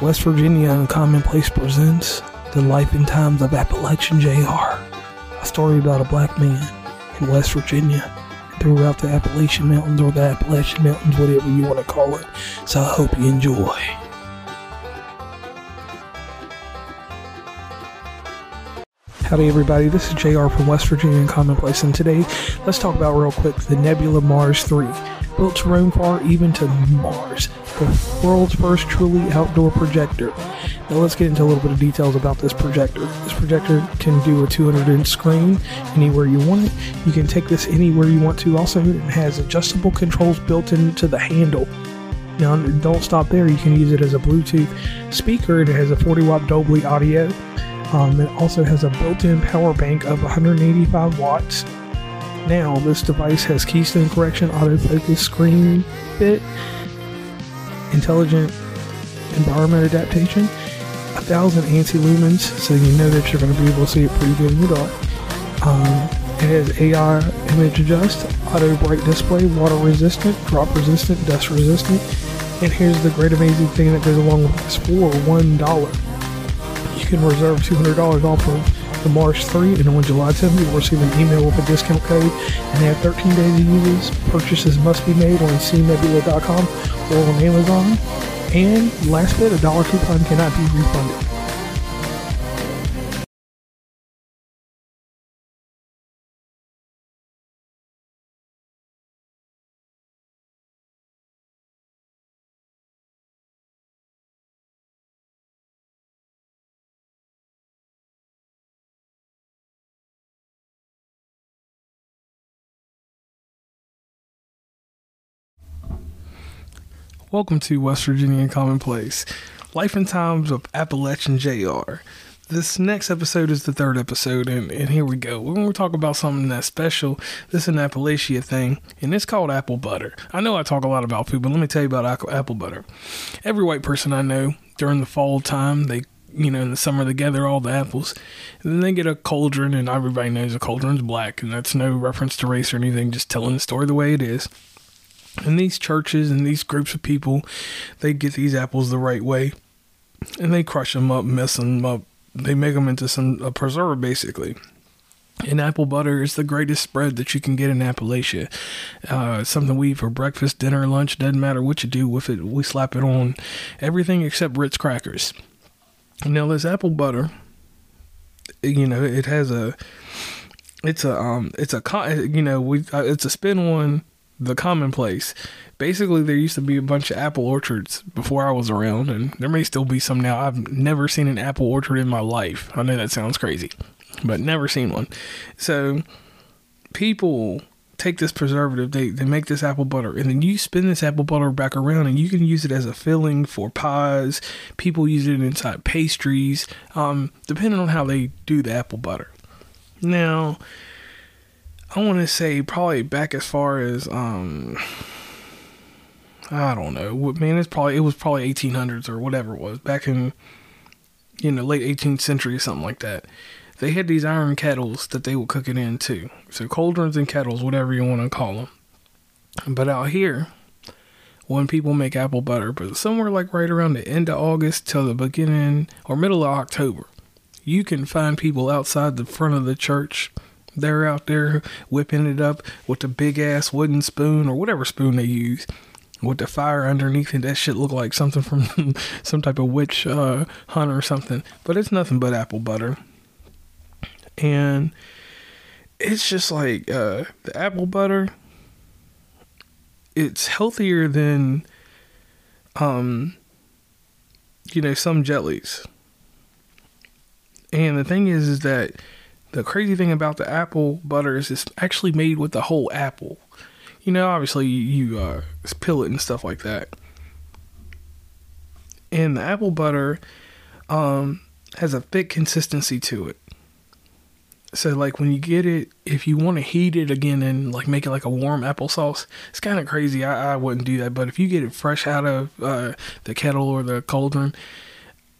West Virginia Uncommonplace presents The Life and Times of Appalachian Jr., a story about a black man in West Virginia throughout the Appalachian Mountains or the Appalachian Mountains, whatever you want to call it. So I hope you enjoy. Howdy, everybody. This is JR from West Virginia Uncommonplace, and today let's talk about real quick the Nebula Mars 3. Built to roam far, even to Mars, the world's first truly outdoor projector. Now, let's get into a little bit of details about this projector. This projector can do a 200 inch screen anywhere you want it. You can take this anywhere you want to. Also, it has adjustable controls built into the handle. Now, don't stop there. You can use it as a Bluetooth speaker. It has a 40 watt Dolby audio. Um, it also has a built-in power bank of 185 watts. Now, this device has keystone correction, autofocus, screen fit, intelligent environment adaptation, a thousand ANSI lumens, so you know that you're going to be able to see it pretty good in the dark. Um, it has AI image adjust, auto bright display, water resistant, drop resistant, dust resistant. And here's the great amazing thing that goes along with this for one dollar you can reserve $200 off of the Mars 3, and on July 10th, you'll receive an email with a discount code, and have 13 days to use. Purchases must be made on seenebula.com or on Amazon. And last bit, a dollar coupon cannot be refunded. Welcome to West Virginia Commonplace, Life and Times of Appalachian JR. This next episode is the third episode, and, and here we go. We're going to talk about something that's special. This is an Appalachia thing, and it's called apple butter. I know I talk a lot about food, but let me tell you about apple butter. Every white person I know during the fall time, they you know, in the summer they gather all the apples. And then they get a cauldron, and everybody knows a cauldron's black, and that's no reference to race or anything, just telling the story the way it is. And these churches and these groups of people, they get these apples the right way, and they crush them up, mess them up. They make them into some a preserve, basically. And apple butter is the greatest spread that you can get in Appalachia. Uh, something we eat for breakfast, dinner, lunch, doesn't matter what you do with it. We slap it on everything except Ritz crackers. Now this apple butter, you know, it has a, it's a, um, it's a, you know, we, uh, it's a spin on the commonplace. Basically, there used to be a bunch of apple orchards before I was around, and there may still be some now. I've never seen an apple orchard in my life. I know that sounds crazy, but never seen one. So, people take this preservative, they, they make this apple butter, and then you spin this apple butter back around, and you can use it as a filling for pies. People use it inside pastries, um, depending on how they do the apple butter. Now, I want to say probably back as far as um I don't know. Man, it's probably it was probably 1800s or whatever it was back in you know late 18th century or something like that. They had these iron kettles that they would cook it in too. So cauldrons and kettles, whatever you want to call them. But out here, when people make apple butter, but somewhere like right around the end of August till the beginning or middle of October, you can find people outside the front of the church they're out there whipping it up with a big ass wooden spoon or whatever spoon they use with the fire underneath it. That shit look like something from some type of witch uh, or something. But it's nothing but apple butter. And it's just like uh, the apple butter. It's healthier than, um, you know, some jellies. And the thing is, is that the crazy thing about the apple butter is it's actually made with the whole apple. You know, obviously you uh, peel it and stuff like that. And the apple butter um, has a thick consistency to it. So like when you get it, if you want to heat it again and like make it like a warm applesauce, it's kind of crazy. I, I wouldn't do that, but if you get it fresh out of uh, the kettle or the cauldron,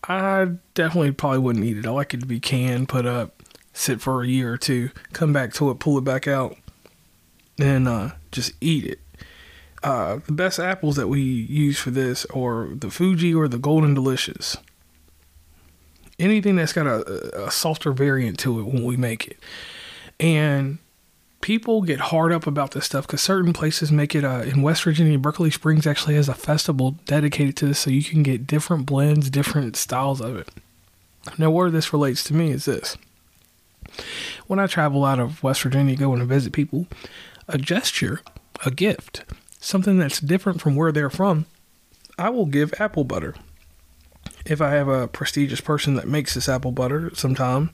I definitely probably wouldn't eat it. I like it to be canned, put up, sit for a year or two, come back to it, pull it back out, and uh, just eat it. uh, the best apples that we use for this are the Fuji or the Golden Delicious. Anything that's got a, a softer variant to it when we make it. And people get hard up about this stuff because certain places make it uh, in West Virginia. Berkeley Springs actually has a festival dedicated to this, so you can get different blends, different styles of it. Now, where this relates to me is this: when I travel out of West Virginia, going to visit people, a gesture, a gift, something that's different from where they're from, I will give apple butter. If I have a prestigious person that makes this apple butter sometime,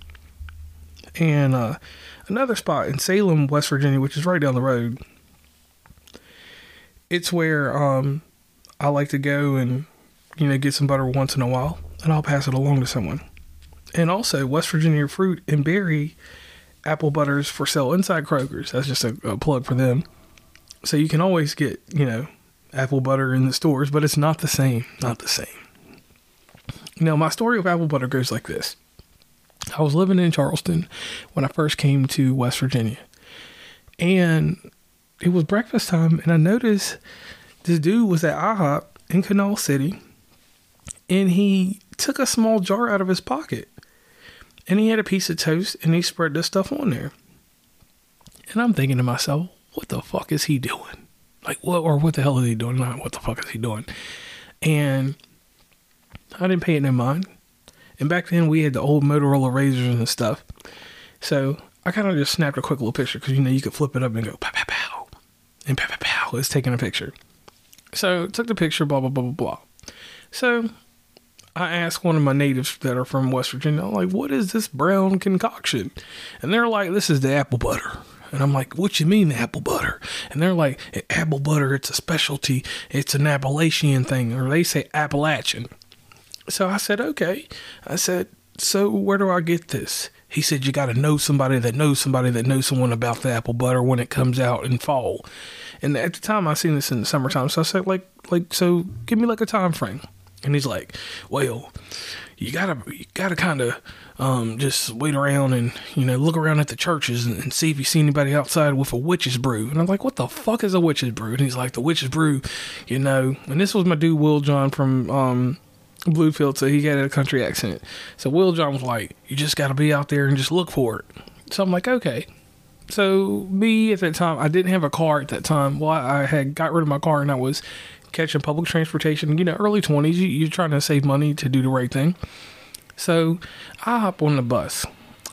and uh, another spot in Salem, West Virginia, which is right down the road, it's where um, I like to go and you know get some butter once in a while, and I'll pass it along to someone. And also, West Virginia fruit and berry apple butters for sale inside Kroger's. That's just a, a plug for them. So you can always get, you know, apple butter in the stores, but it's not the same. Not the same. Now, my story of apple butter goes like this I was living in Charleston when I first came to West Virginia. And it was breakfast time, and I noticed this dude was at IHOP in Kanawha City, and he took a small jar out of his pocket. And he had a piece of toast, and he spread this stuff on there. And I'm thinking to myself, what the fuck is he doing? Like, what or what the hell is he doing? Not what the fuck is he doing? And I didn't pay it no mind. And back then we had the old Motorola Razrs and stuff. So I kind of just snapped a quick little picture because you know you could flip it up and go pow pow pow, and pow pow pow. It's taking a picture. So took the picture, blah blah blah blah blah. So I asked one of my natives that are from West Virginia, I'm like, what is this brown concoction? And they're like, this is the apple butter. And I'm like, what you mean apple butter? And they're like, apple butter, it's a specialty. It's an Appalachian thing. Or they say Appalachian. So I said, okay. I said, so where do I get this? He said, you got to know somebody that knows somebody that knows someone about the apple butter when it comes out in fall. And at the time, I seen this in the summertime. So I said, like, like, so give me like a time frame. And he's like, well, you gotta, you gotta kind of um, just wait around and you know look around at the churches and, and, see if you see anybody outside with a witch's brew. And I'm like, what the fuck is a witch's brew? And he's like, the witch's brew, you know. And this was my dude Will John from um, Bluefield, so he had a country accent. So Will John was like, you just got to be out there and just look for it. So I'm like, okay. So me at that time, I didn't have a car at that time. Well, I had got rid of my car and I was catching public transportation. You know, early 20s, you, are trying to save money to do the right thing. So I hop on the bus.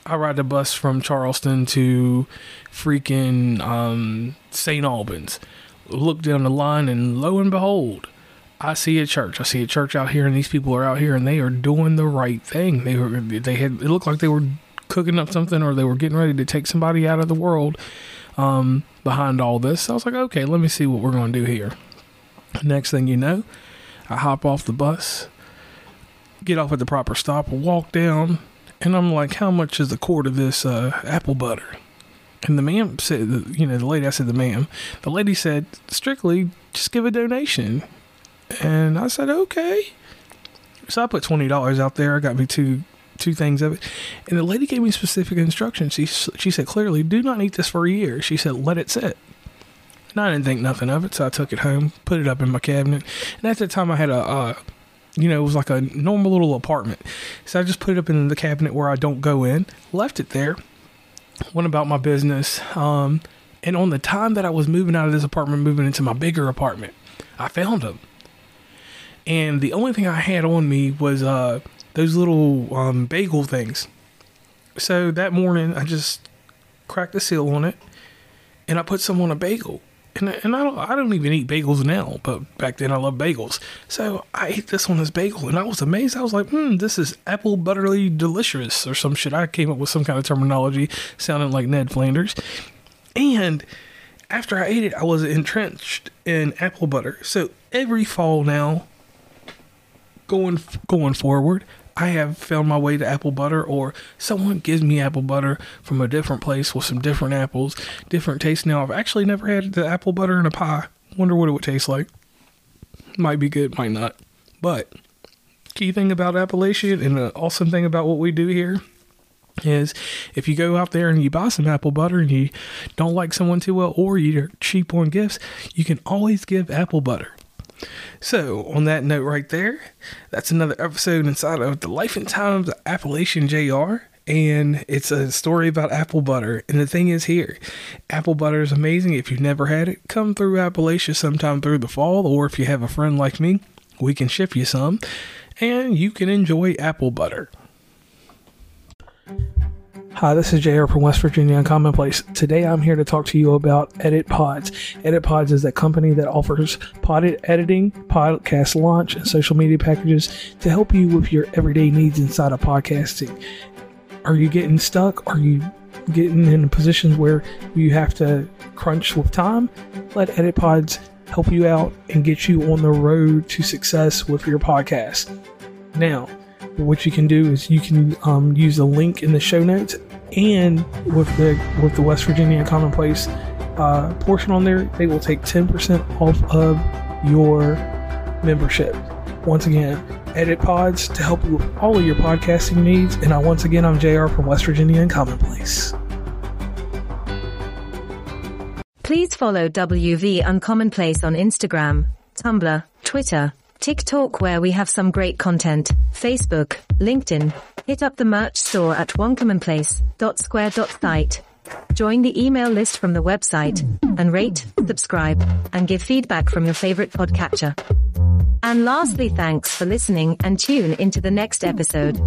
I ride the bus from Charleston to freaking um, St. Albans. Look down the line, and lo and behold, I see a church. I see a church out here, and these people are out here, and they are doing the right thing. They were, they had, it looked like they were cooking up something, or they were getting ready to take somebody out of the world. Um, behind all this, I was like, okay, let me see what we're going to do here. Next thing you know, I hop off the bus, get off at the proper stop, walk down, and I'm like, how much is a quart of this uh, apple butter? And the man said, you know, the lady, I said, the ma'am, the lady said, strictly, just give a donation. And I said, okay. So I put $20 out there. I got me two two things of it. And the lady gave me specific instructions. She, she said clearly, do not eat this for a year. She said, let it sit. And I didn't think nothing of it, so I took it home, put it up in my cabinet. And at the time, I had a, uh, you know, it was like a normal little apartment. So I just put it up in the cabinet where I don't go in, left it there, went about my business. Um, and on the time that I was moving out of this apartment, moving into my bigger apartment, I found them. And the only thing I had on me was uh, those little um, bagel things. So that morning, I just cracked the seal on it and I put some on a bagel and, and I don't I don't even eat bagels now, but back then I loved bagels. So I ate this one as bagel, and I was amazed. I was like, hmm, this is apple butterly delicious or some shit. I came up with some kind of terminology sounding like Ned Flanders. And after I ate it, I was entrenched in apple butter. So every fall now, going going forward, I have found my way to apple butter, or someone gives me apple butter from a different place with some different apples, different taste. Now, I've actually never had the apple butter in a pie. Wonder what it would taste like. Might be good, might not. But key thing about Appalachian and the awesome thing about what we do here is if you go out there and you buy some apple butter and you don't like someone too well or you're cheap on gifts, you can always give apple butter. So, on that note right there, that's another episode inside of the Life and Times of the Appalachian JR. And it's a story about apple butter. And the thing is, here, apple butter is amazing. If you've never had it, come through Appalachia sometime through the fall. Or if you have a friend like me, we can ship you some. And you can enjoy apple butter. Hi, this is JR from West Virginia Uncommonplace. Today I'm here to talk to you about Edit Pods. Edit Pods is a company that offers pod editing, podcast launch, and social media packages to help you with your everyday needs inside of podcasting. Are you getting stuck? Are you getting in positions where you have to crunch with time? Let Edit Pods help you out and get you on the road to success with your podcast. Now, what you can do is you can um, use the link in the show notes and with the with the West Virginia Commonplace uh, portion on there, they will take 10% off of your membership. Once again, Edit Pods to help you with all of your podcasting needs. And I, once again, I'm JR from West Virginia Uncommonplace. Please follow WV Uncommonplace on Instagram, Tumblr, Twitter, TikTok where we have some great content, Facebook, LinkedIn. Hit up the merch store at onecommonplace.square.site. Join the email list from the website and rate, subscribe, and give feedback from your favorite podcatcher. And lastly, thanks for listening and tune into the next episode.